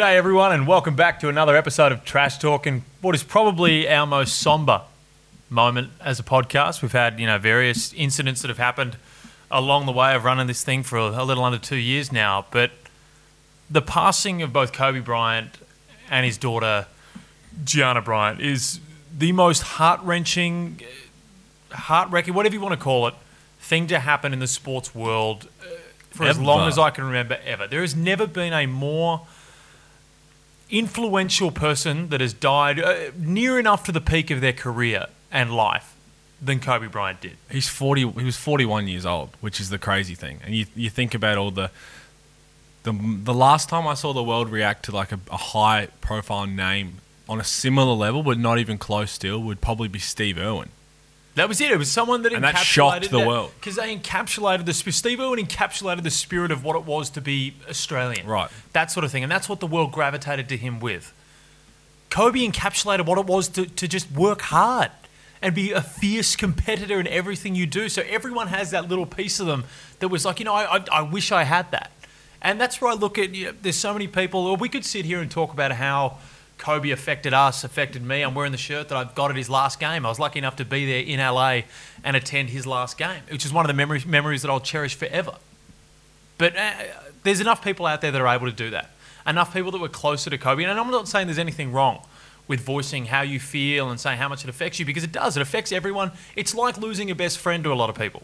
G'day, everyone, and welcome back to another episode of Trash Talk and what is probably our most somber moment as a podcast. We've had, you know, various incidents that have happened along the way of running this thing for a, little under two years now, but the passing of both Kobe Bryant and his daughter Gianna Bryant is the most heart wrenching, heart wrecking, whatever you want to call it, thing to happen in the sports world uh, for as long as I can remember ever. There has never been a more influential person that has died uh, near enough to the peak of their career and life than Kobe Bryant did. He's 40 he was 41 years old, which is the crazy thing. And you you think about all the the the last time I saw the world react to like a, a high profile name on a similar level but not even close still would probably be Steve Irwin. That was it. It was someone that And encapsulated that shocked the world. because they encapsulated the Steve Irwin encapsulated the spirit of what it was to be Australian, Right. That sort of thing, and that's what the world gravitated to him with. Kobe encapsulated what it was to, to just work hard and be a fierce competitor in everything you do. So everyone has that little piece of them that was like, you know, I, I, I wish I had that. And that's where I look at, you know, there's so many people, or we could sit here and talk about how Kobe affected us, affected me. I'm wearing the shirt that I've got at his last game. I was lucky enough to be there in LA and attend his last game, which is one of the memories, memories that I'll cherish forever. But uh, there's enough people out there that are able to do that. Enough people that were closer to Kobe. And I'm not saying there's anything wrong with voicing how you feel and saying how much it affects you because it does. It affects everyone. It's like losing a best friend to a lot of people.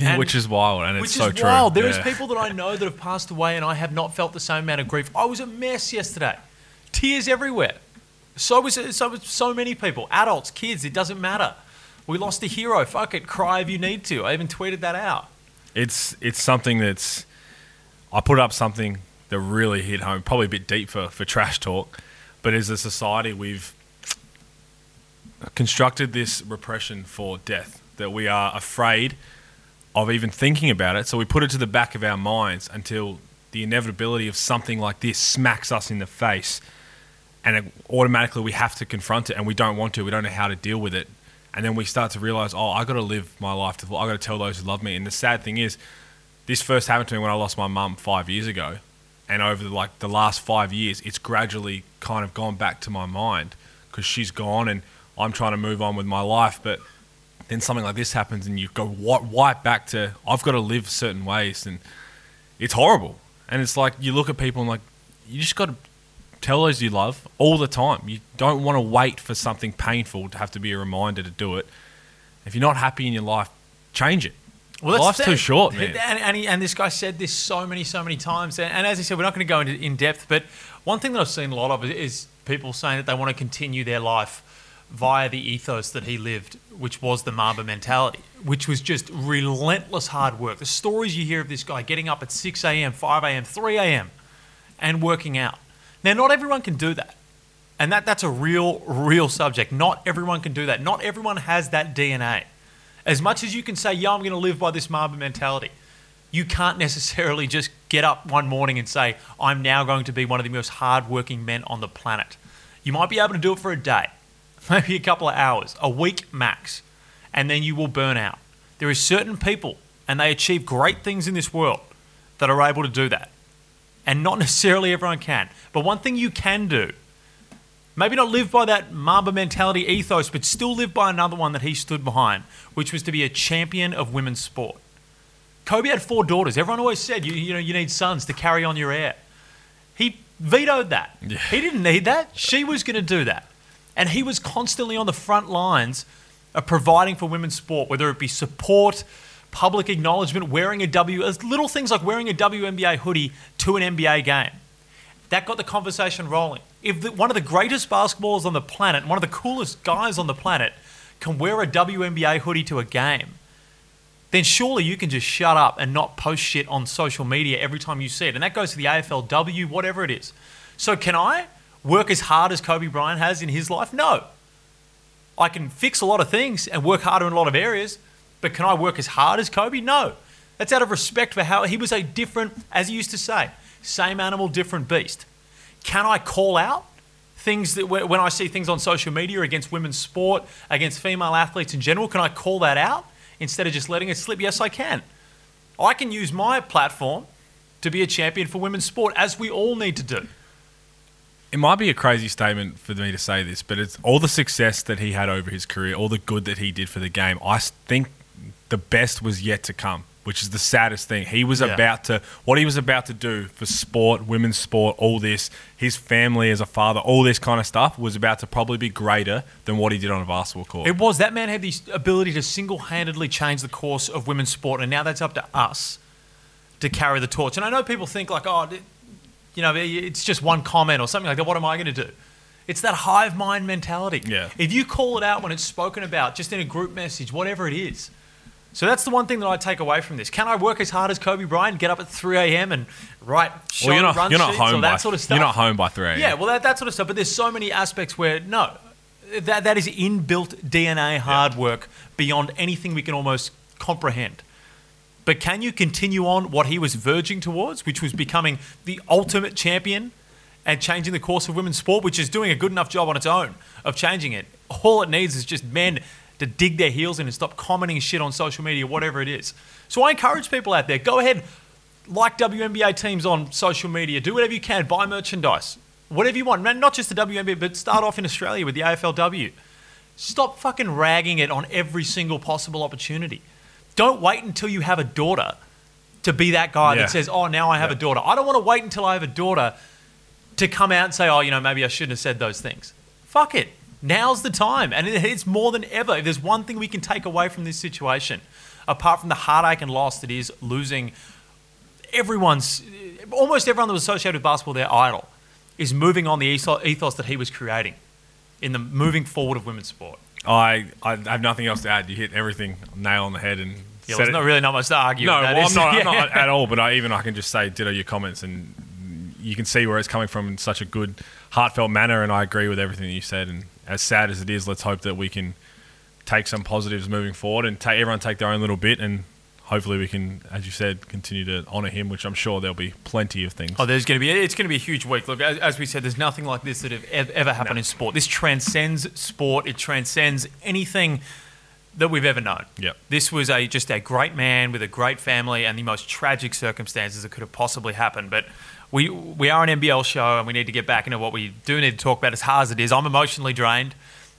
And- which is wild and it's so is true. wild. There is Yeah. people that I know that have passed away and I have not felt the same amount of grief. I was a mess yesterday. Tears everywhere. So was so was so many people. Adults, kids, it doesn't matter. We lost a hero. Fuck it. Cry if you need to. I even tweeted that out. it's it's something that's I put up something that really hit home, probably a bit deep for, for trash talk, but as a society we've constructed this repression for death that we are afraid of even thinking about it, so we put it to the back of our minds until the inevitability of something like this smacks us in the face and it, automatically we have to confront it and we don't want to. We don't know how to deal with it. And then we start to realize oh i got to live my life to i got to tell those who love me. And the sad thing is this first happened to me when i lost my mum five years ago. And over the, like the last five years it's gradually kind of gone back to my mind because she's gone and i'm trying to move on with my life. But then something like this happens and you go right back to i've got to live certain ways. And it's horrible. And it's like you look at people and like you just got to tell those you love all the time. You don't want to wait for something painful to have to be a reminder to do it. If you're not happy in your life, change it. Life's too short, man. And, and, he, and this guy said this so many, so many times. And, and as he said, we're not going to go into in depth, but one thing that I've seen a lot of is people saying that they want to continue their life via the ethos that he lived, which was the Mamba mentality, which was just relentless hard work. The stories you hear of this guy getting up at 6 a.m., 5 a.m., 3 a.m., and working out. Now, not everyone can do that. And that, that's a real, real subject. Not everyone can do that. Not everyone has that DNA. As much as you can say, yeah, I'm going to live by this Mamba mentality, you can't necessarily just get up one morning and say, I'm now going to be one of the most hardworking men on the planet. You might be able to do it for a day, maybe a couple of hours, a week max, and then you will burn out. There are certain people, and they achieve great things in this world, that are able to do that. And not necessarily everyone can. But one thing you can do maybe not live by that Mamba mentality ethos, but still live by another one that he stood behind, which was to be a champion of women's sport. Kobe had four daughters. Everyone always said, you, you know, you need sons to carry on your heir. He vetoed that. Yeah. He didn't need that. She was going to do that. And he was constantly on the front lines of providing for women's sport, whether it be support, public acknowledgement, wearing a W, as little things like wearing a WNBA hoodie to an NBA game. That got the conversation rolling. If the, one of the greatest basketballers on the planet, one of the coolest guys on the planet, can wear a WNBA hoodie to a game, then surely you can just shut up and not post shit on social media every time you see it. And that goes to the AFLW, whatever it is. So can I work as hard as Kobe Bryant has in his life? No. I can fix a lot of things and work harder in a lot of areas, but can I work as hard as Kobe? No. That's out of respect for how he was a different, as he used to say, same animal, different beast. Can I call out things that when I see things on social media against women's sport, against female athletes in general, can I call that out instead of just letting it slip? Yes, I can. I can use my platform to be a champion for women's sport, as we all need to do. it might be a crazy statement for me to say this, but it's all the success that he had over his career, all the good that he did for the game. I think the best was yet to come, which is the saddest thing. He was Yeah. about to what he was about to do for sport, women's sport, all this, his family as a father, all this kind of stuff was about to probably be greater than what he did on a basketball court. It was that man had the ability to single-handedly change the course of women's sport, and now that's up to us to carry the torch. And I know people think like, oh, you know, it's just one comment or something like that. What am I going to do? It's that hive mind mentality. Yeah. If you call it out when it's spoken about, just in a group message, whatever it is. So that's the one thing that I take away from this. Can I work as hard as Kobe Bryant, get up at 3 a.m. and write show well, you're not run you're not sheets or that by sort of stuff? you're not home by 3 a.m. Yeah, well, that, that sort of stuff. But there's so many aspects where no, that that is inbuilt DNA hard work beyond anything we can almost comprehend. But can you continue on what he was verging towards, which was becoming the ultimate champion and changing the course of women's sport, which is doing a good enough job on its own of changing it? All it needs is just men to dig their heels in and stop commenting shit on social media, whatever it is. So I encourage people out there go ahead, like WNBA teams on social media, do whatever you can, buy merchandise, whatever you want. Man, Not just the WNBA, but start off in Australia with the AFLW. Stop fucking ragging it on every single possible opportunity. Don't wait until you have a daughter to be that guy Yeah. that says, "Oh, now I have Yeah. a daughter." I don't want to wait until I have a daughter to come out and say, "Oh, you know, maybe I shouldn't have said those things." Fuck it. Now's the time, and it's more than ever. If there's one thing we can take away from this situation, apart from the heartache and loss that is losing everyone's, almost everyone that was associated with basketball, their idol, is moving on the ethos that he was creating in the moving forward of women's sport. I I have nothing else to add. You hit everything nail on the head and Yeah, there's not really not much to argue. No, that, well, I'm not. I'm not at all. But I, even I can just say ditto your comments, and you can see where it's coming from in such a good, heartfelt manner. And I agree with everything that you said. And as sad as it is, let's hope that we can take some positives moving forward and take everyone take their own little bit, and hopefully we can, as you said, continue to honour him. Which I'm sure there'll be plenty of things. Oh, there's going to be it's going to be a huge week. Look, as, as we said, there's nothing like this that have ev- ever happened No. in sport. This transcends sport. It transcends anything that we've ever known. Yep. This was a just a great man with a great family and the most tragic circumstances that could have possibly happened. But we we are an NBL show and we need to get back into what we do need to talk about. As hard as it is, I'm emotionally drained.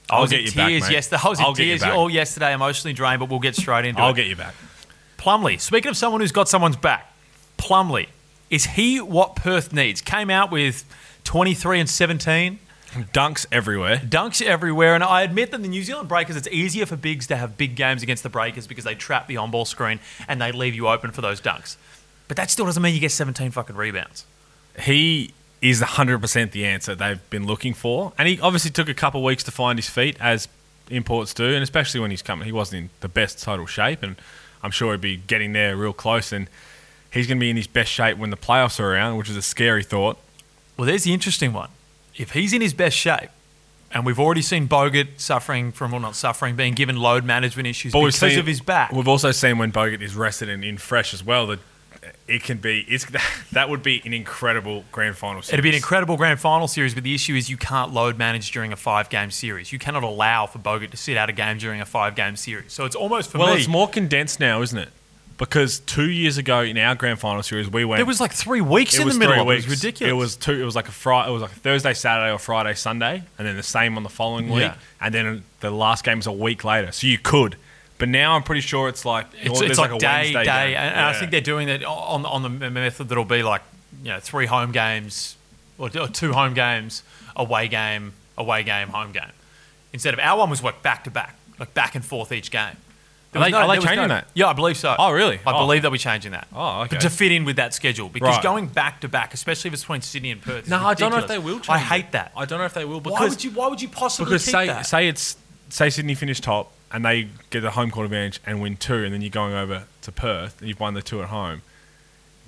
I I'll was get in you back, tears mate. yesterday. I was in I'll tears all yesterday, emotionally drained. But we'll get straight into it. I'll get you back. Plumlee, speaking of someone who's got someone's back, Plumlee, is he what Perth needs? Came out with 23 and 17, Dunks everywhere. dunks everywhere, and I admit that the New Zealand Breakers, it's easier for bigs to have big games against the Breakers because they trap the on-ball screen and they leave you open for those dunks. But that still doesn't mean you get 17 fucking rebounds. He is 100% the answer they've been looking for. And he obviously took a couple of weeks to find his feet, as imports do, and especially when he's coming. He wasn't in the best total shape, and I'm sure he'd be getting there real close. And he's going to be in his best shape when the playoffs are around, which is a scary thought. Well, there's the interesting one. If he's in his best shape, and we've already seen Bogut suffering from, well, not suffering, being given load management issues But because seen- of his back. We've also seen when Bogut is rested and in fresh as well that it can be. It's that would be an incredible grand final. Series. It'd be an incredible grand final series, but the issue is you can't load manage during a five game series. You cannot allow for Bogut to sit out a game during a five game series. So it's almost for Well, me. it's more condensed now, isn't it? Because two years ago in our grand final series, we went. It was like three weeks in the middle. of it. weeks. It was ridiculous. It was two. It was like a Friday. It was like a Thursday, Saturday, or Friday, Sunday, and then the same on the following week, Yeah. and then the last game was a week later. So you could, but now I'm pretty sure it's like It's, it's like, a day, Wednesday day, and, and I think they're doing that on on the method that'll be like you know three home games or, or two home games, away game, away game, home game. Instead of our one was like back to back, like back and forth each game. There Are they- are they changing that? Yeah, I believe so. Oh, really? I Oh. believe they'll be changing that. Oh, okay. But to fit in with that schedule, because Right. going back to back, especially if it's between Sydney and Perth, is No, I don't know if they will. Change I it. hate that. I don't know if they will because why would you? Why would you possibly because say that? say it's say Sydney finish top and they get the home court advantage and win two, and then you're going over to Perth and you've won the two at home.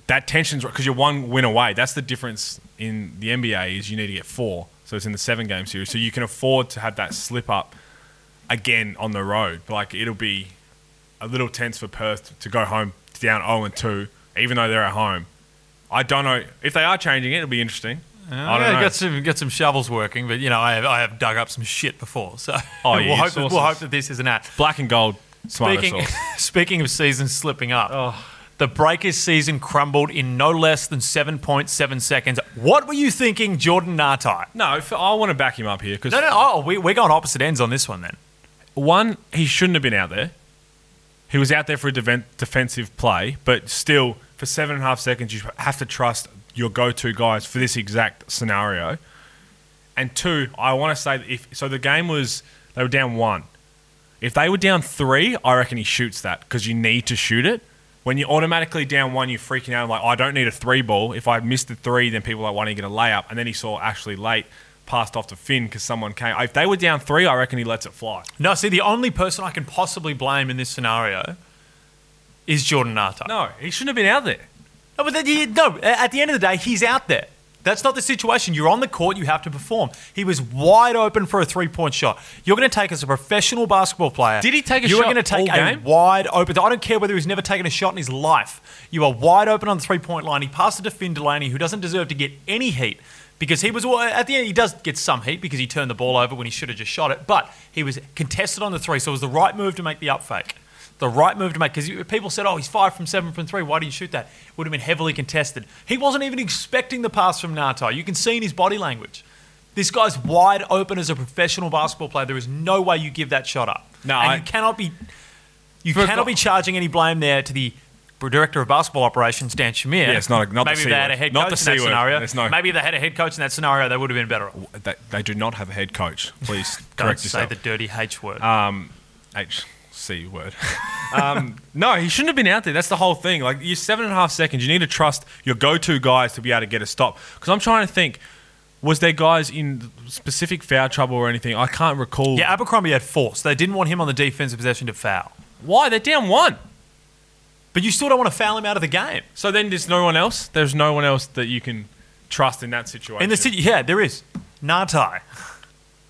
That tension's because you're one win away. That's the difference in the NBA is you need to get four, so it's in the seven game series, so you can afford to have that slip up again on the road. Like it'll be a little tense for Perth to go home down 0 and 2, even though they're at home. I don't know if they are changing it. It'll be interesting. Oh, I yeah, don't know. got some got some shovels working, but you know I have I have dug up some shit before, so Oh, yeah, we'll, hope that, we'll hope that this is an at. Black and gold, Speaking speaking of seasons slipping up, Oh. The Breakers season crumbled in no less than 7.7 seconds. What were you thinking, Jordan Ngatai? No, I want to back him up here because No, no, oh, we, we're going opposite ends on this one then. one, he shouldn't have been out there. He was out there for a defen- defensive play, but still, for seven and a half seconds, you have to trust your go-to guys for this exact scenario. And two, I want to say that if so, the game was they were down one. If they were down three, I reckon he shoots that because you need to shoot it. When you're automatically down one, you're freaking out like, I don't need a three ball. If I missed the three, then people are like, why don't you get a layup? And then he saw Ashley late, passed off to Finn because someone came. If they were down three, I reckon he lets it fly. No, see, the only person I can possibly blame in this scenario is Jordan Ngatai. No, he shouldn't have been out there. No, but then no, at the end of the day, he's out there. That's not the situation. You're on the court, you have to perform. He was wide open for a three point shot. You're going to take as a professional basketball player. Did he take a you shot You are going to take a game? wide open. I don't care whether he's never taken a shot in his life. You are wide open on the three point line. He passed it to Finn Delany, who doesn't deserve to get any heat because he was at the end. He does get some heat because he turned the ball over when he should have just shot it, but he was contested on the three, so it was the right move to make the up fake. The right move to make because people said, "Oh, he's five from seven from three. Why didn't you shoot that?" It would have been heavily contested. He wasn't even expecting the pass from Ngatai. You can see in his body language. This guy's wide open as a professional basketball player. There is no way you give that shot up. No, and I- you cannot be. You cannot be charging any blame there to the director of basketball operations, Dan Shamir. Yeah, it's not a- not the Maybe C if they had a head Not coach the in that word. scenario. No- Maybe if they had a head coach in that scenario, they would have been better. off. They, they do not have a head coach. Please correct Don't correct say the dirty H word. um, H C word. um, no, he shouldn't have been out there. That's the whole thing. Like you're seven and a half seconds. You need to trust your go-to guys to be able to get a stop. Because I'm trying to think, was there guys in specific foul trouble or anything? I can't recall. yeah, Abercrombie had force. They didn't want him on the defensive possession to foul. Why? They're down one. But you still don't want to foul him out of the game. So then there's no one else. There's no one else that you can trust in that situation. In the city, yeah, there is. Ngatai.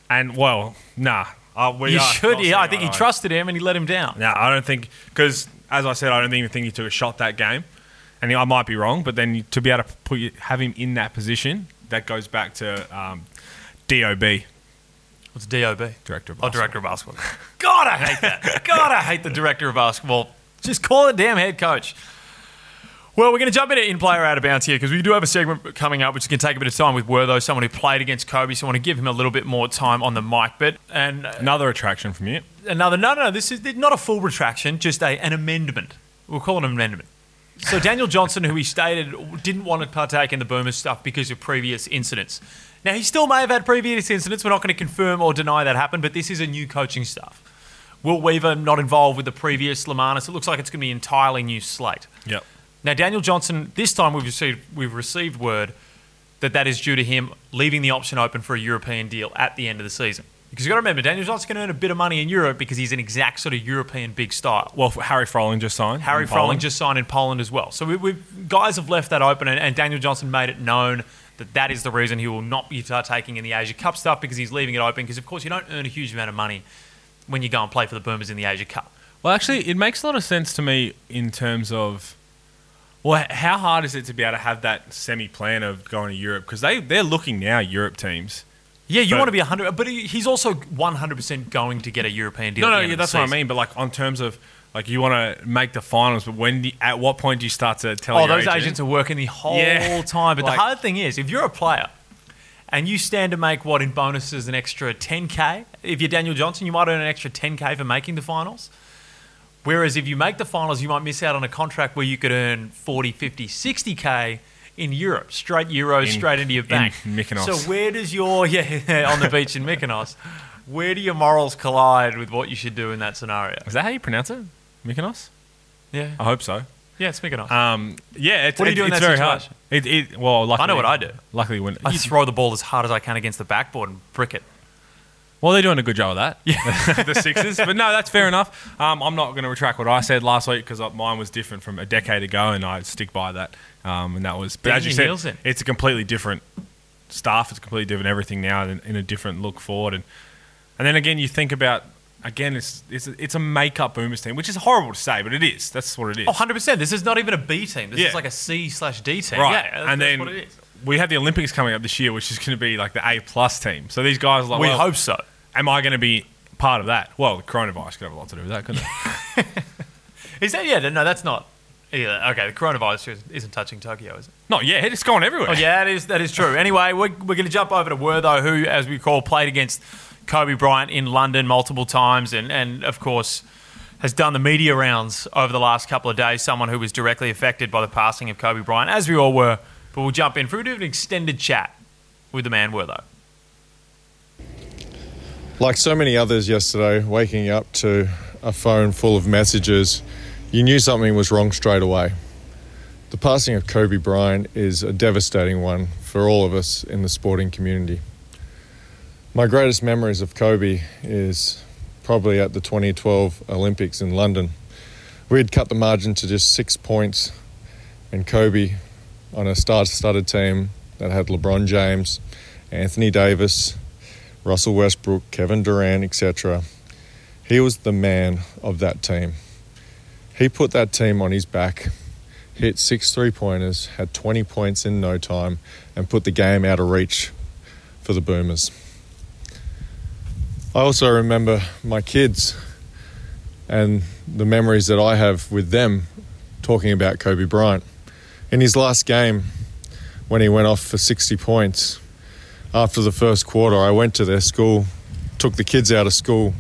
And well, nah. Uh, we You should. Yeah, I think he eye to eye. trusted him and he let him down. No, I don't think because as I said, I don't even think he took a shot that game, and I might be wrong. But then to be able to put you, have him in that position, that goes back to um, Dob, What's DOB? director of Oh, director of basketball. God, I hate that. God, I hate the director of basketball. Just call the damn head coach. Well, we're going to jump into in player out of bounds here because we do have a segment coming up which is going to take a bit of time with Wortho, someone who played against Kobe, so I want to give him a little bit more time on the mic. But and uh, Another attraction from you. another no, no, no, this is not a full retraction, just a, an amendment. We'll call it an amendment. So Daniel Johnson, who he stated didn't want to partake in the boomer stuff because of previous incidents. Now he still may have had previous incidents. We're not going to confirm or deny that happened, but this is a new coaching staff. Will Weaver not involved with the previous Lemanis? It looks like it's going to be an entirely new slate. Yep. Now Daniel Johnson, this time we've received we've received word that that is due to him leaving the option open for a European deal at the end of the season. Because you've got to remember, Daniel Johnson's going to earn a bit of money in Europe because he's an exact sort of European big style. Well, Harry Froling just signed. Harry in Froling Poland. just signed in Poland as well. So we, we've guys have left that open, and, and Daniel Johnson made it known that that is the reason he will not be taking in the Asia Cup stuff because he's leaving it open. Because of course you don't earn a huge amount of money when you go and play for the Boomers in the Asia Cup. Well, actually, it makes a lot of sense to me in terms of. Well, how hard is it to be able to have that semi plan of going to Europe? Because they, they're looking now, Europe teams. Yeah, you But- want to be 100, but he's also 100% going to get a European deal. No, no, yeah, that's what I mean. But like on terms of like you want to make the finals, but when do at what point do you start to tell? Oh, those agent? agents are working the whole Yeah. time. But Like- the hard thing is, if you're a player and you stand to make what in bonuses an extra 10k, if you're Daniel Johnson, you might earn an extra 10k for making the finals. Whereas if you make the finals, you might miss out on a contract where you could earn 40, 50, 60k in Europe, straight euros, In- straight into your bank. in. Mykonos. So where does your yeah on the beach in Mykonos? Where do your morals collide with what you should do in that scenario? Is that how you pronounce it? Mykonos? Yeah, I hope so. yeah, it's Mykonos. Um, yeah, it's, What do you it- do in it's that very hard. It, it, well, luckily, I know what I do. Luckily, when I throw the ball as hard as I can against the backboard and brick it. Well, they're doing a good job of that. Yeah, the Sixers. But no, that's fair enough. Um, I'm not going to retract what I said last week because mine was different from a decade ago, and I stick by that. Um, and that was, but as you said, it's a completely different staff. It's completely different everything now, in, in a different look forward. And and then again, you think about again, it's it's a, it's a make-up Boomers team, which is horrible to say, but it is. That's what it is. Oh, 100%. This is not even a B team. This Yeah. is like a C slash D team. Right, Yeah, that's, and that's then what it is. We have the Olympics coming up this year, which is going to be like the A plus team. So these guys are like, we well, hope so. am I going to be part of that? Well, the coronavirus could have a lot to do with that, couldn't it? Is that, yeah, no, that's not. Yeah, okay, the coronavirus isn't touching Tokyo, is it? Not yet. It's gone everywhere. Oh, yeah, that is, that is true. Anyway, we're, we're going to jump over to Wortho, who, as we call, played against Kobe Bryant in London multiple times and, and of course, has done the media rounds over the last couple of days. Someone who was directly affected by the passing of Kobe Bryant, as we all were. But we'll jump in for a bit of an extended chat with the man Wortho. Like so many others yesterday, waking up to a phone full of messages, you knew something was wrong straight away. The passing of Kobe Bryant is a devastating one for all of us in the sporting community. My greatest memories of Kobe is probably at the 2012 Olympics in London. We had cut the margin to just six points, and Kobe, on a star studded team that had LeBron James, Anthony Davis, Russell Westbrook, Kevin Durant, etc., he was the man of that team. He put that team on his back, hit six three pointers, had 20 points in no time, and put the game out of reach for the Boomers. I also remember my kids and the memories that I have with them talking about Kobe Bryant. In his last game, when he went off for 60 points, after the first quarter, I went to their school, took the kids out of school,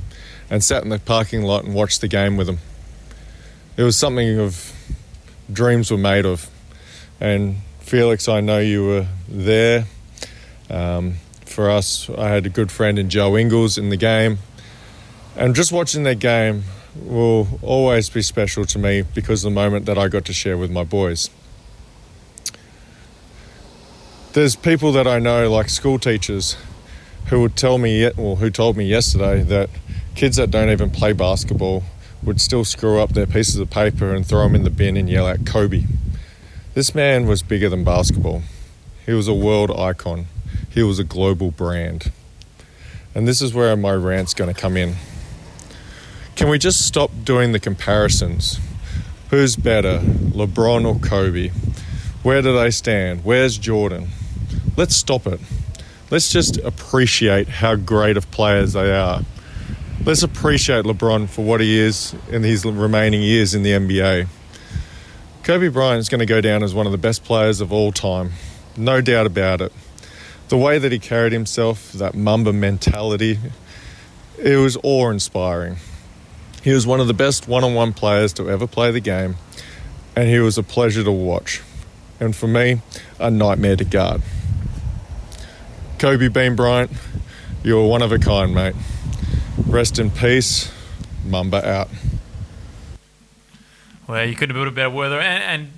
and sat in the parking lot and watched the game with them. It was something of dreams were made of. And Felix, I know you were there. Um, for us, I had a good friend in Joe Ingles in the game. And just watching that game will always be special to me because the moment that I got to share with my boys. There's people that I know, like school teachers, who would tell me, or who told me yesterday, that kids that don't even play basketball would still screw up their pieces of paper and throw them in the bin and yell at Kobe. This man was bigger than basketball. He was a world icon. He was a global brand. And this is where my rant's going to come in. Can we just stop doing the comparisons? Who's better, LeBron or Kobe? Where do they stand? Where's Jordan? Let's stop it. Let's just appreciate how great of players they are. Let's appreciate LeBron for what he is in his remaining years in the NBA. Kobe Bryant is going to go down as one of the best players of all time, no doubt about it. The way that he carried himself, that Mamba mentality, it was awe inspiring. He was one of the best one on one players to ever play the game, and he was a pleasure to watch. And for me, a nightmare to guard. Kobe Bean Bryant, you're one of a kind, mate. Rest in peace. Mamba out. Well, you couldn't have built a better weather. And, and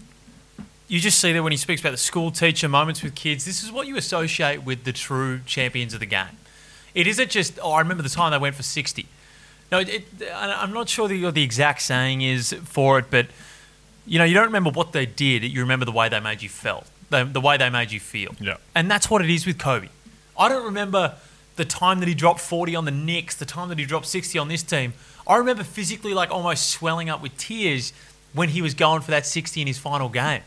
you just see that when he speaks about the school teacher moments with kids, this is what you associate with the true champions of the game. It isn't just, oh, I remember the time they went for 60. No, it, I'm not sure the, the exact saying is for it, but you know, you don't remember what they did. You remember the way they made you felt, the, the way they made you feel. Yeah. And that's what it is with Kobe. I don't remember the time that he dropped 40 on the Knicks, the time that he dropped 60 on this team. I remember physically like almost swelling up with tears when he was going for that 60 in his final game.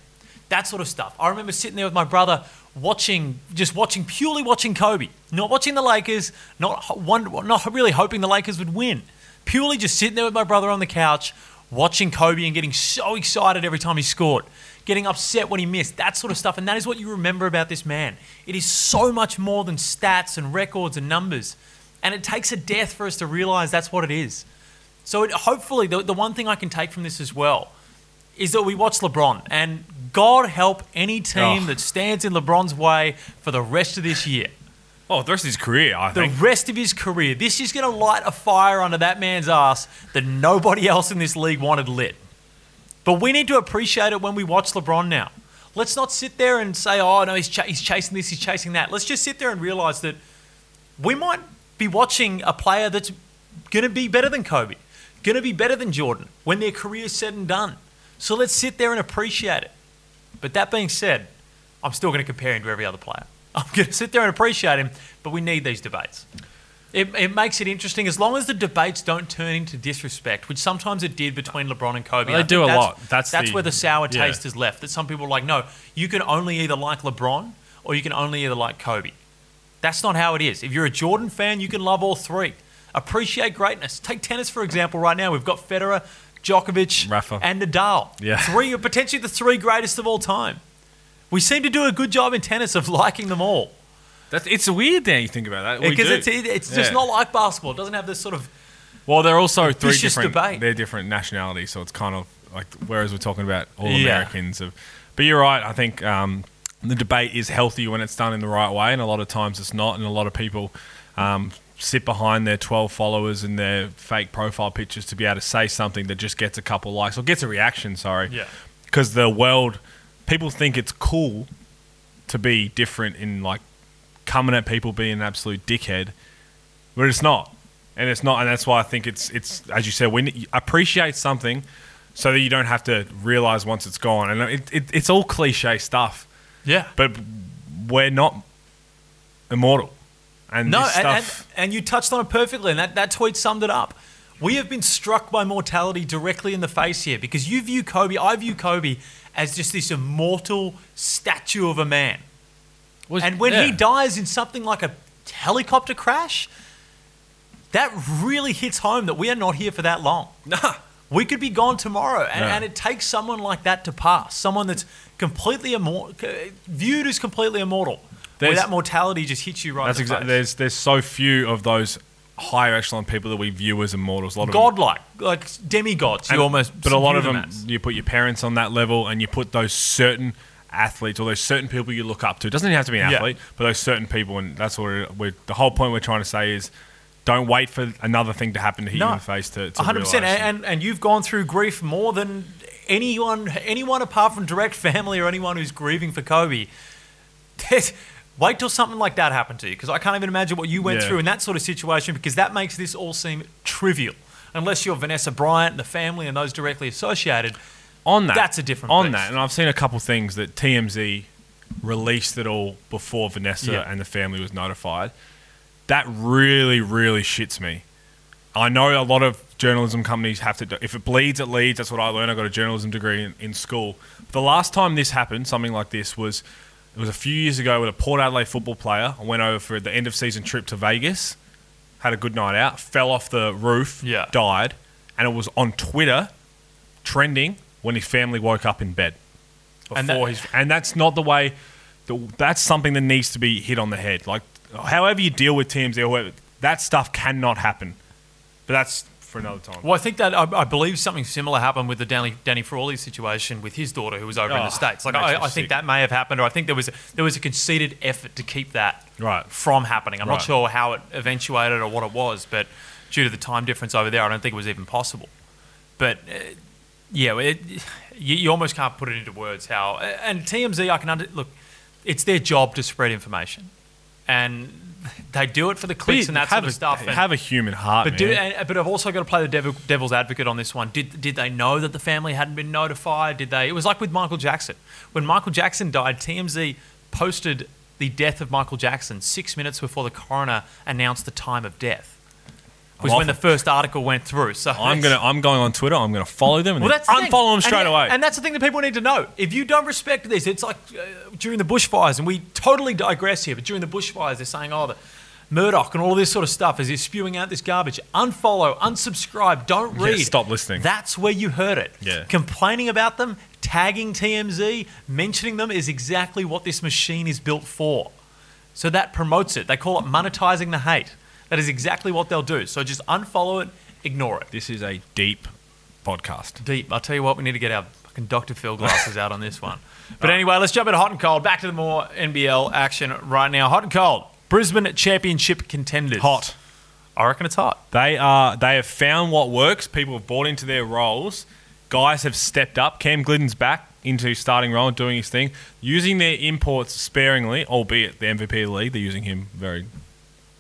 That sort of stuff. I remember sitting there with my brother watching, just watching, purely watching Kobe, not watching the Lakers, not not really hoping the Lakers would win. Purely just sitting there with my brother on the couch, watching Kobe and getting so excited every time he scored, getting upset when he missed, that sort of stuff. And that is what you remember about this man. It is so much more than stats and records and numbers. And it takes a death for us to realize that's what it is. So it, hopefully, the, the one thing I can take from this as well is that we watch LeBron. And God help any team Oh. that stands in LeBron's way for the rest of this year. Oh, the rest of his career, I The think. The rest of his career. This is going to light a fire under that man's ass that nobody else in this league wanted lit. But we need to appreciate it when we watch LeBron now. Let's not sit there and say, oh, no, he's, ch- he's chasing this, he's chasing that. Let's just sit there and realize that we might be watching a player that's going to be better than Kobe, going to be better than Jordan when their career's said and done. So let's sit there and appreciate it. But that being said, I'm still going to compare him to every other player. I'm going to sit there and appreciate him, but we need these debates. It, it makes it interesting as long as the debates don't turn into disrespect, which sometimes it did between LeBron and Kobe. Well, they I do a that's, lot. That's the- where the sour yeah. taste is left. That some people are like, no, you can only either like LeBron or you can only either like Kobe. That's not how it is. If you're a Jordan fan, you can love all three. Appreciate greatness. Take tennis for example. Right now, we've got Federer Djokovic, Rafa. and Nadal. Yeah. Three, are potentially the three greatest of all time. We seem to do a good job in tennis of liking them all. That's, it's weird now you think about that. Because it's, it's just Yeah. not like basketball. It doesn't have this sort of. Well, they're also three different. debate. They're different nationalities, so it's kind of like whereas we're talking about all Yeah. Americans. Of, but you're right. I think um, the debate is healthy when it's done in the right way, and a lot of times it's not. And a lot of people um, sit behind their 12 followers and their fake profile pictures to be able to say something that just gets a couple likes or gets a reaction. Sorry, Yeah. because the world people think it's cool to be different in like coming at people being an absolute dickhead, but it's not, and it's not, and that's why I think it's it's as you said, we appreciate something so that you don't have to realize once it's gone, and it, it, it's all cliche stuff, Yeah. but we're not immortal, and No, and, and, and you touched on it perfectly, and that, that tweet summed it up. We have been struck by mortality directly in the face here because you view Kobe, I view Kobe as just this immortal statue of a man. Was- And when he dies in something like a helicopter crash, that really hits home that we are not here for that long. Nah. We could be gone tomorrow, and, Yeah. and it takes someone like that to pass. Someone that's completely immortal, viewed as completely immortal, where that mortality just hits you right. That's in the exactly. face. There's there's so few of those higher echelon people that we view as immortals. A lot of them- godlike, like demigods. You almost, but a lot of them, you put your parents on that level, and you put those certain athletes or those certain people you look up to. It doesn't even have to be an Yeah. athlete, but those certain people, and that's what we're, the whole point we're trying to say is, don't wait for another thing to happen to hit you in the face to, to 100%. And, realise. and and you've gone through grief more than anyone anyone apart from direct family or anyone who's grieving for Kobe. Wait till something like that happened to you because I can't even imagine what you went Yeah. through in that sort of situation because that makes this all seem trivial. Unless you're Vanessa Bryant and the family and those directly associated. On that, That's a different on beast. that, and I've seen a couple things that TMZ released it all before Vanessa Yeah. and the family was notified. That really, really shits me. I know a lot of journalism companies have to do. If it bleeds, it leads. That's what I learned. I got a journalism degree in, in school. The last time this happened, something like this, was it was a few years ago with a Port Adelaide football player. I went over for the end of season trip to Vegas, had a good night out, fell off the roof, Yeah. died, and it was on Twitter trending when his family woke up in bed. Before And that- his, and that's not the way. The, that's something that needs to be hit on the head. Like, however you deal with TMZ or whatever, that stuff cannot happen. But that's for another time. Well, I think that I, I believe something similar happened with the Danny, Danny Frawley situation with his daughter who was over in Oh, the states. Like I, I think sick. that may have happened, or I think there was a, there was a conceded effort to keep that Right. from happening. I'm Right. not sure how it eventuated or what it was, but due to the time difference over there, I don't think it was even possible. But uh, yeah, it, you, you almost can't put it into words how. And TMZ, I can under, look. It's their job to spread information, and they do it for the clicks and that sort of a, stuff. and- Have a human heart, but man. do, and, but I've also got to play the devil, devil's advocate on this one. Did did they know that the family hadn't been notified? Did they? It was like with Michael Jackson. When Michael Jackson died, TMZ posted the death of Michael Jackson six minutes before the coroner announced the time of death. Was when the first article went through. So I'm gonna. I'm going on Twitter. I'm gonna follow them and well, that's the thing. unfollow them straight and, away. And that's the thing that people need to know. If you don't respect this, it's like uh, during the bushfires, and we totally digress here, but during the bushfires, they're saying, oh, the Murdoch and all this sort of stuff as he's spewing out this garbage. Unfollow, unsubscribe, don't Yeah, read. stop listening. That's where you heard it. Yeah. Complaining about them, tagging TMZ, mentioning them is exactly what this machine is built for. So that promotes it. They call it monetizing the hate. That is exactly what they'll do. So just unfollow it, ignore it this is a deep podcast. deep. I'll tell you what, we need to get our fucking Dr. Phil glasses out on this one. But anyway, let's jump into hot and cold. Back to the more NBL action right now. Hot and cold. Brisbane Championship contenders. Hot. I reckon it's hot. They are. They have found what works. People have bought into their roles. Guys have stepped up. Cam Gliddon's back into starting role and doing his thing, using their imports sparingly, albeit the MVP of the league. They're using him very,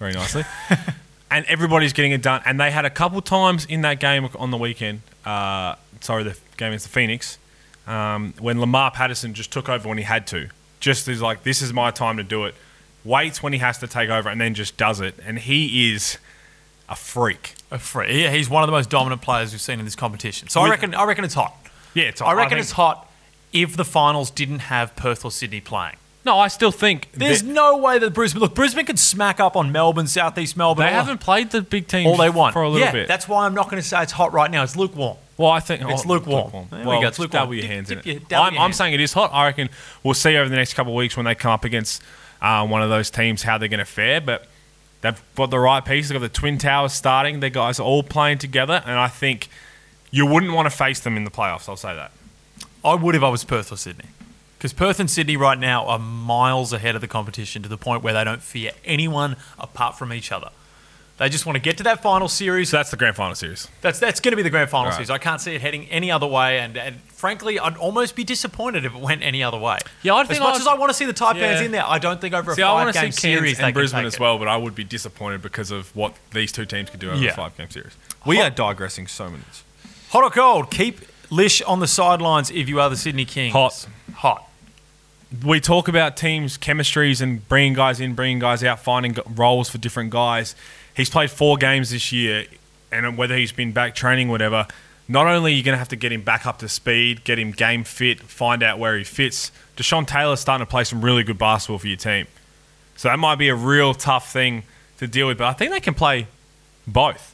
very nicely. and everybody's getting it done. And they had a couple times in that game on the weekend. Uh, sorry, the game against the Phoenix, um, when Lamar Patterson just took over when he had to. Just is like, this is my time to do it. Waits when he has to take over, and then just does it. And he is a freak. A free. Yeah, he's one of the most dominant players we've seen in this competition. So I reckon I reckon it's hot. Yeah, it's. Hot. I reckon think- it's hot if the finals didn't have Perth or Sydney playing. No, I still think There's that no way that Brisbane look Brisbane could smack up on Melbourne, Southeast Melbourne. they all- haven't played the big teams all they want for a little yeah, bit. That's why I'm not going to say it's hot right now. It's lukewarm. Well, I think It's oh, lukewarm. There we Well, go, it's lukewarm. double your Dip- hands dip in your- it. double I'm, your I'm hands. saying it is hot. I reckon we'll see over the next couple of weeks when they come up against uh, one of those teams how they're going to fare. But they've got the right pieces. They've got the Twin Towers starting. The guys are all playing together, and I think you wouldn't want to face them in the playoffs. I'll say that. I would if I was Perth or Sydney. Because Perth and Sydney right now are miles ahead of the competition to the point where they don't fear anyone apart from each other. They just want to get to that final series. So that's the grand final series. That's that's going to be the grand final Right. series. I can't see it heading any other way, and, and frankly, I'd almost be disappointed if it went any other way. Yeah, I'd as think much I'd- as I want to see the Taipans Yeah. in there, I don't think over See, a I want to five-game see series Cairns they and can Brisbane take as it. well, but I would be disappointed because of what these two teams could do over Yeah. a five-game series. We are digressing so minutes. Hot or cold? Keep Lisch on the sidelines if you are the Sydney Kings. Hot. hot. We talk about teams' chemistries and bringing guys in, bringing guys out, finding roles for different guys. He's played four games this year, and whether he's been back training, whatever, not only are you going to have to get him back up to speed, get him game fit, find out where he fits, Deshaun Taylor's starting to play some really good basketball for your team. So that might be a real tough thing to deal with, but I think they can play both.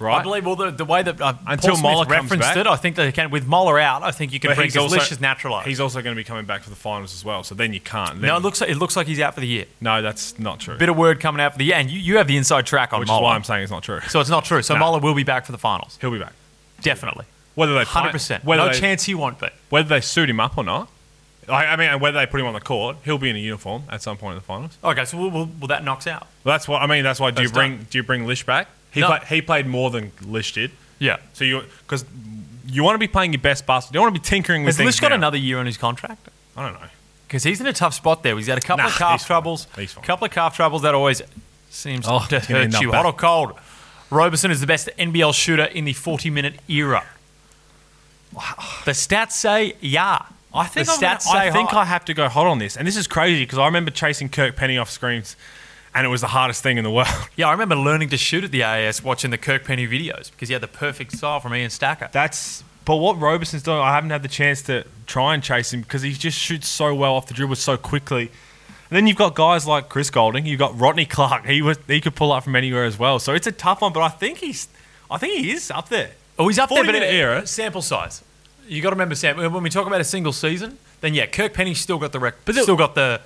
Right? I believe well the, the way that uh, Until Paul Smith Moller comes referenced back. it, I think they can. With Moller out, I think you can But bring he's also- naturalised. He's also going to be coming back for the finals as well, so then you can't. Then no, it looks like it looks like he's out for the year. no, that's not true. Bit of word coming out for the year, and you, you have the inside track on which Moller. is why I'm saying it's not true. so it's not true. So No. Moller will be back for the finals, He'll be back. definitely, Whether they play- hundred percent. whether No they, chance he won't be. whether they suit him up or not. I, I mean, whether they put him on the court, he'll be in a uniform at some point in the finals. Okay, so we'll, we'll, well that knocks out. Well, that's what I mean. That's why. Do you bring do you bring Lisch back? He No. play, he played more than Lisch did. Yeah. So you because you want to be playing your best basketball. You don't want to be tinkering with Has. Lisch got now. another year on his contract? I don't know. Because he's in a tough spot there. He's had a couple Nah, of calf troubles. He's fine. couple of calf troubles that always seems Oh, to he's gonna end hurt you. Hot or cold? Roberson is the best NBL shooter in the 40 minute era. The stats say yeah. I think the I'm gonna- say I think hot. I have to go hot on this, and this is crazy because I remember chasing Kirk Penney off screens, and it was the hardest thing in the world. Yeah, I remember learning to shoot at the AAS watching the Kirk Penney videos because he had the perfect style from Ian Stacker. That's but what Robeson's doing, I haven't had the chance to try and chase him because he just shoots so well off the dribble so quickly. And then you've got guys like Chris Goulding, you've got Rodney Clark. He was he could pull up from anywhere as well. So it's a tough one, but I think he's I think he is up there. Oh, he's up there, 40 but it- era. sample size. You got to remember, Sam. When we talk about a single season, then yeah, Kirk Penney's still got the rec- But still got the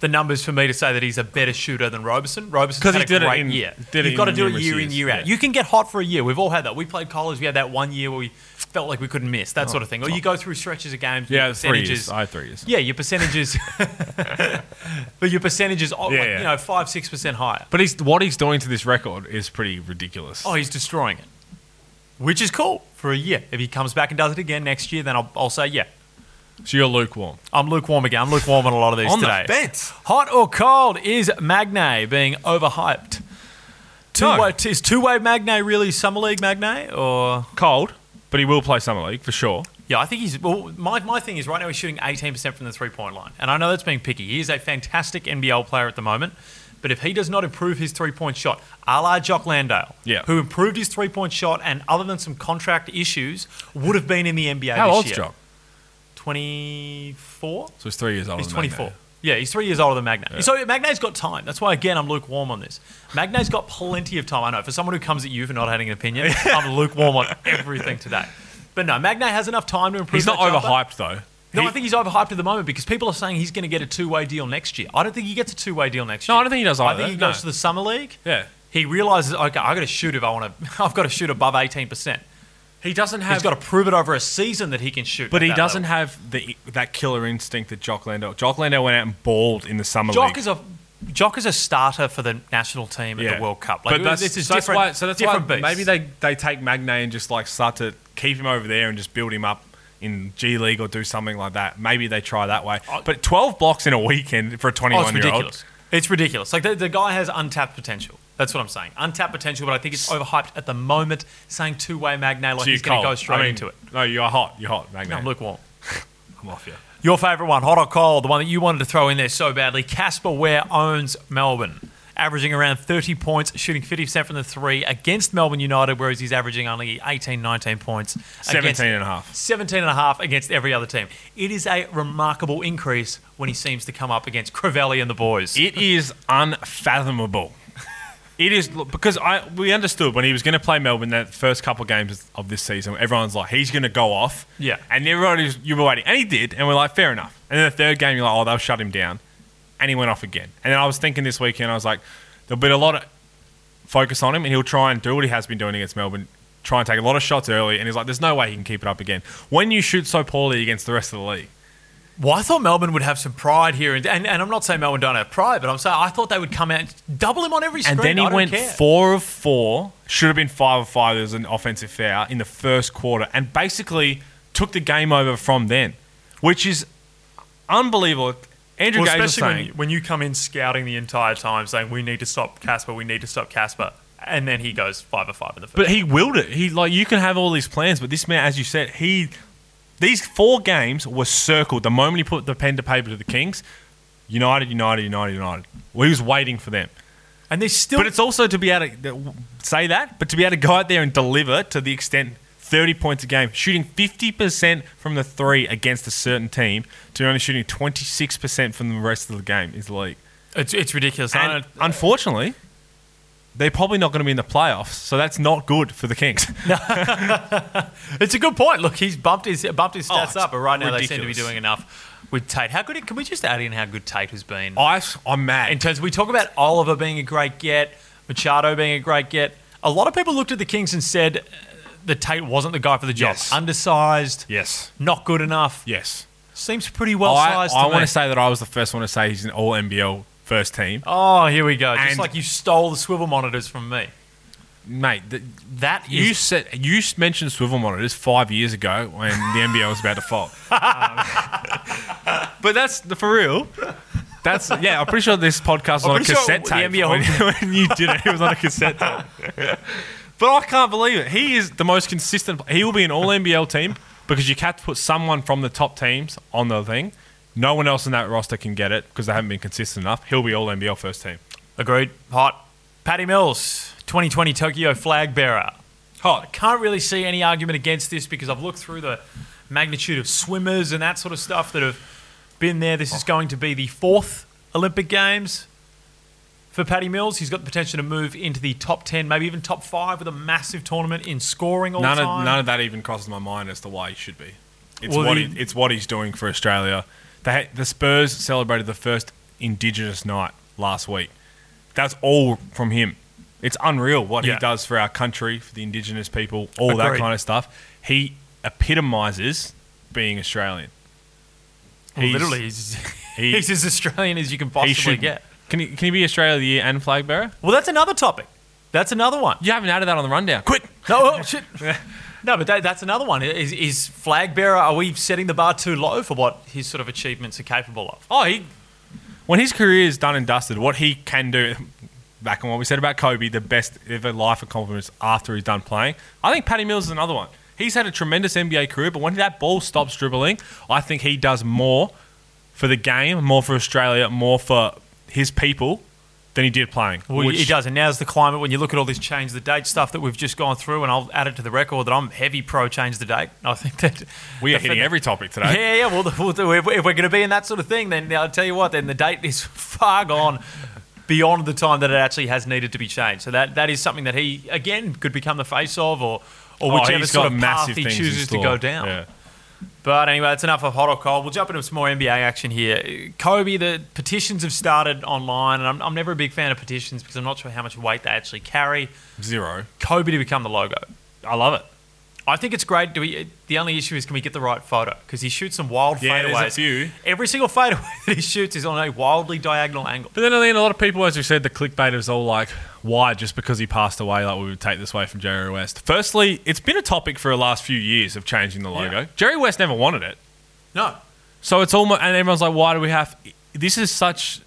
the numbers for me to say that he's a better shooter than Roberson. Robeson's 'Cause had he a did it great in- year. did You've got to do it year in year out. yeah. You can get hot for a year. We've all had that. We played college. We had that one year where we felt like we couldn't miss that oh, sort of thing. Or you oh. go through stretches of games. Oh, Yeah, three years. percentages. I three years. Yeah, your percentages. but your percentages, oh, Yeah, like, yeah. you know, five six percent higher. But he's what he's doing to this record is pretty ridiculous. Oh, he's destroying it, which is cool for a year. If he comes back and does it again next year, then I'll, I'll say yeah. So you're lukewarm. I'm lukewarm again. I'm lukewarm on a lot of these On the today. fence. Hot or cold is Magnay being overhyped? Two No. way, is two way Magnay really summer league Magnay or Cold, but he will play summer league for sure. yeah? I think he's well. My, my thing is right now he's shooting 18 percent from the three point line, and I know that's being picky. He is a fantastic NBL player at the moment. But if he does not improve his three point shot, a la Jock Landale, Yeah. who improved his three point shot and other than some contract issues, would have been in the NBA How this old's year. Jock? 24? So he's three years older. He's than 24. Magnay. Yeah, he's three years older than Magnay. So Magnay's got time. That's why, again, I'm lukewarm on this. Magnay's got plenty of time. I know. For someone who comes at you for not having an opinion, I'm lukewarm on everything today. But no, Magnay has enough time to improve. He's not overhyped though. No, He- I think he's overhyped at the moment because people are saying he's going to get a two-way deal next year. I don't think he gets a two-way deal next year. No. I don't think he does either. I think he No. goes to the summer league. Yeah. He realizes, okay, I got to shoot if I want to. I've got to shoot above 18 percent. He doesn't have He's got to prove it over a season that he can shoot. But he doesn't level. have the that killer instinct that Jock Landale. Jock Landale went out and balled in the summer Jock league. is a Jock is a starter for the national team at the World Cup. Like, but that's, this is so that's different. why. So that's why beast. maybe they, they take Magnay and just like start to keep him over there and just build him up in G League or do something like that. Maybe they try that way. But twelve blocks in a weekend for a Oh, twenty-one it's year old. ridiculous. It's ridiculous. Like the, the guy has untapped potential. That's what I'm saying. Untapped potential, but I think it's overhyped at the moment. Saying two-way Magnay like So he's going to go straight I mean, into it. No, you're hot. You're hot, Magnay. No, I'm lukewarm. I'm off you. Your favourite one, hot or cold, the one that you wanted to throw in there so badly. Casper Ware owns Melbourne, averaging around 30 points, shooting 50% from the three against Melbourne United, whereas he's averaging only 18, 19 points. 17 against- and a half. 17 and a half against every other team. It is a remarkable increase when he seems to come up against Crivelli and the boys. It is unfathomable. It is because I we understood when he was going to play Melbourne that first couple of games of this season. Everyone's like, he's going to go off. Yeah. And everybody, you were waiting, and he did, and we're like, fair enough. And then the third game, you're like, oh, they'll shut him down, and he went off again. And then I was thinking this weekend, I was like, there'll be a lot of focus on him, and he'll try and do what he has been doing against Melbourne, try and take a lot of shots early. And he's like, there's no way he can keep it up again. When you shoot so poorly against the rest of the league, Well, I thought Melbourne would have some pride here, and, and, and I'm not saying Melbourne don't have pride, but I'm saying I thought they would come out and double him on every screen. And then he went care. four of four. Should have been five of five. There was an offensive foul in the first quarter, and basically took the game over from then, which is unbelievable. Andrew Well, Gaze was especially when saying, you, when you come in scouting the entire time, saying we need to stop Casper, we need to stop Casper, and then he goes five of five in the first. but he willed it. He like you can have all these plans, but this man, as you said, he these four games were circled. The moment he put the pen to paper to the Kings, United, United, United, United. Well, he was waiting for them. and there's still But it's also to be able to say that, but to be able to go out there and deliver to the extent 30 points a game, shooting 50% from the three against a certain team, to only shooting 26% from the rest of the game is league. it's, it's ridiculous. And unfortunately, they're probably not going to be in the playoffs, so that's not good for the Kings. It's a good point. Look, he's bumped his bumped his Oh, stats it's up, but right now they seem to be doing enough with Tate. How good? Can we just add in how good Tate has been? I, I'm mad. In terms, we talk about Oliver being a great get, Machado being a great get. A lot of people looked at the Kings and said uh, that Tate wasn't the guy for the job. Yes. Undersized, yes. not good enough. Yes. Seems pretty well I, sized. I to want to say that I was the first one to say he's an all NBL first team. Oh, here we go. Just And- like you stole the swivel monitors from me. Mate, th- That is You said you mentioned swivel monitors five years ago when the NBA was about to fall. Um, but that's for real. That's yeah. I'm pretty sure this podcast was on a pretty sure cassette the tape when, when you did it. It was on a cassette tape. but I can't believe it. He is the most consistent. He will be an All NBL team because you have to put someone from the top teams on the thing. No one else in that roster can get it because they haven't been consistent enough. He'll be All NBL first team. agreed. Hot. Patty Mills, 2020 Tokyo flag bearer. Hot. Can't really see any argument against this because I've looked through the magnitude of swimmers and that sort of stuff that have been there. This is going to be the fourth Olympic Games for Patty Mills. He's got the potential to move into the top 10, maybe even top five with a massive tournament in scoring all none time. of none of that even crosses my mind as to why he should be. It's Well, what the- he, it's what he's doing for Australia. They, the Spurs celebrated the first Indigenous night last week. That's all from him. It's unreal what Yeah. he does for our country, for the Indigenous people, all that kind of stuff. He epitomizes being Australian. He's- literally, he's, he- he's as Australian as you can possibly should get. Can he, can he be Australia of the Year and flag bearer? Well, that's another topic. That's another one. You haven't added that on the rundown. Quick! No, oh, shit. No, but that, that's another one. Is, is flag bearer? Are we setting the bar too low for what his sort of achievements are capable of? Oh, he when his career is done and dusted, what he can do. Back on what we said about Kobe, the best ever life accomplishments after he's done playing. I think Patty Mills is another one. He's had a tremendous NBA career, but when that ball stops dribbling, I think he does more for the game, more for Australia, more for his people than he did playing. Well, which- he does, and now's the climate when you look at all this change the date stuff that we've just gone through, and I'll add it to the record that I'm heavy pro change the date. I think that We are hitting every topic today. Yeah, yeah. Well, the, well the, if, we're going to be in that sort of thing, then I'll tell you what. Then the date is far gone beyond the time that it actually has needed to be changed. So that that is something that he again could become the face of, or or Oh, whichever he's sort of massive path he chooses to go down. Yeah. But anyway, that's enough of hot or cold. We'll jump into some more NBA action here. Kobe, the petitions have started online, and I'm, I'm never a big fan of petitions because I'm not sure how much weight they actually carry. Zero. Kobe to become the logo. I love it. I think it's great. Do we? The only issue is can we get the right photo? Because he shoots some wild Yeah, fadeaways. there's a few. Every single fadeaway that he shoots is on a wildly diagonal angle. But then again, a lot of people, as you said, the clickbait is all like, why just because he passed away, like we would take this away from Jerry West. Firstly, it's been a topic for the last few years of changing the logo. Yeah. Jerry West never wanted it. No, So it's almost, and everyone's like, why do we have, this is such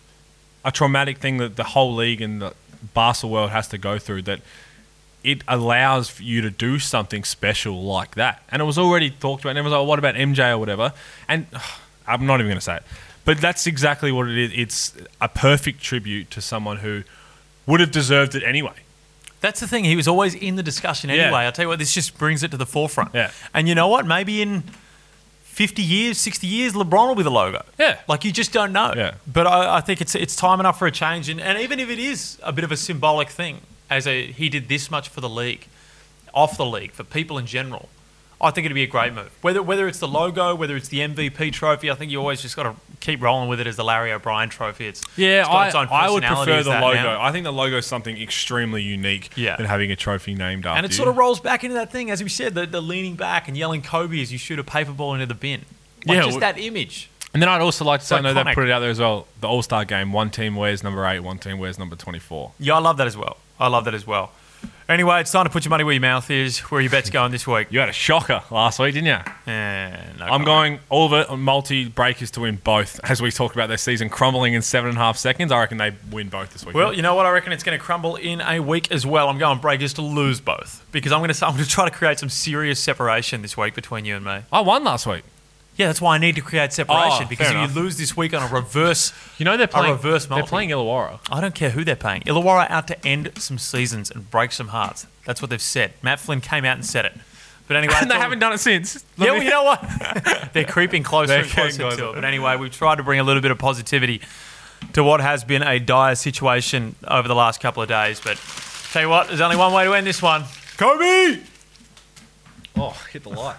a traumatic thing that the whole league and the basketball world has to go through that it allows for you to do something special like that. And it was already talked about, and everyone's like, well, what about MJ or whatever? And ugh, I'm not even going to say it. But that's exactly what it is. It's a perfect tribute to someone who would have deserved it anyway. that's the thing. He was always in the discussion Yeah. anyway. I'll tell you what, this just brings it to the forefront. Yeah. And you know what? Maybe in 50 years, 60 years, LeBron will be the logo. Yeah. Like you just don't know. Yeah. But I, I think it's it's time enough for a change. And, and even if it is a bit of a symbolic thing, as a he did this much for the league, off the league, for people in general, I think it'd be a great move. Whether whether it's the logo, whether it's the MVP trophy, I think you always just got to keep rolling with it as the Larry O'Brien trophy. It's Yeah, it's I, I would prefer the logo. now. I think the logo is something extremely unique Yeah. than having a trophy named after And it you. sort of rolls back into that thing, as we said, the, the leaning back and yelling Kobe as you shoot a paper ball into the bin. Like Yeah, just that image. And then I'd also like to say, I know they put it out there as well. The All Star game, one team wears number eight, one team wears number 24. Yeah, I love that as well. I love that as well. Anyway, it's time to put your money where your mouth is. Where are your bets going this week? You had a shocker last week, didn't you? Eh, no I'm comment. going all of it on multi breakers to win both. As we talked about their season crumbling in seven and a half seconds, I reckon they win both this week. Well, you know what? I reckon it's going to crumble in a week as well. I'm going Breakers to lose both because I'm going to I'm going to try to create some serious separation this week between you and me. I won last week. Yeah, that's why I need to create separation Oh, because fair if enough. you lose this week on a reverse, You know they're playing. A reverse they're multi. playing Illawarra. I don't care who they're paying. Illawarra out to end some seasons and break some hearts. That's what they've said. Matt Flynn came out and said it. But anyway, and they haven't done it since. Yeah, well, you know what? They're creeping closer They're and closer to closer. it. But anyway, we've tried to bring a little bit of positivity to what has been a dire situation over the last couple of days. But tell you what, there's only one way to end this one. Kobe! Oh, hit the light.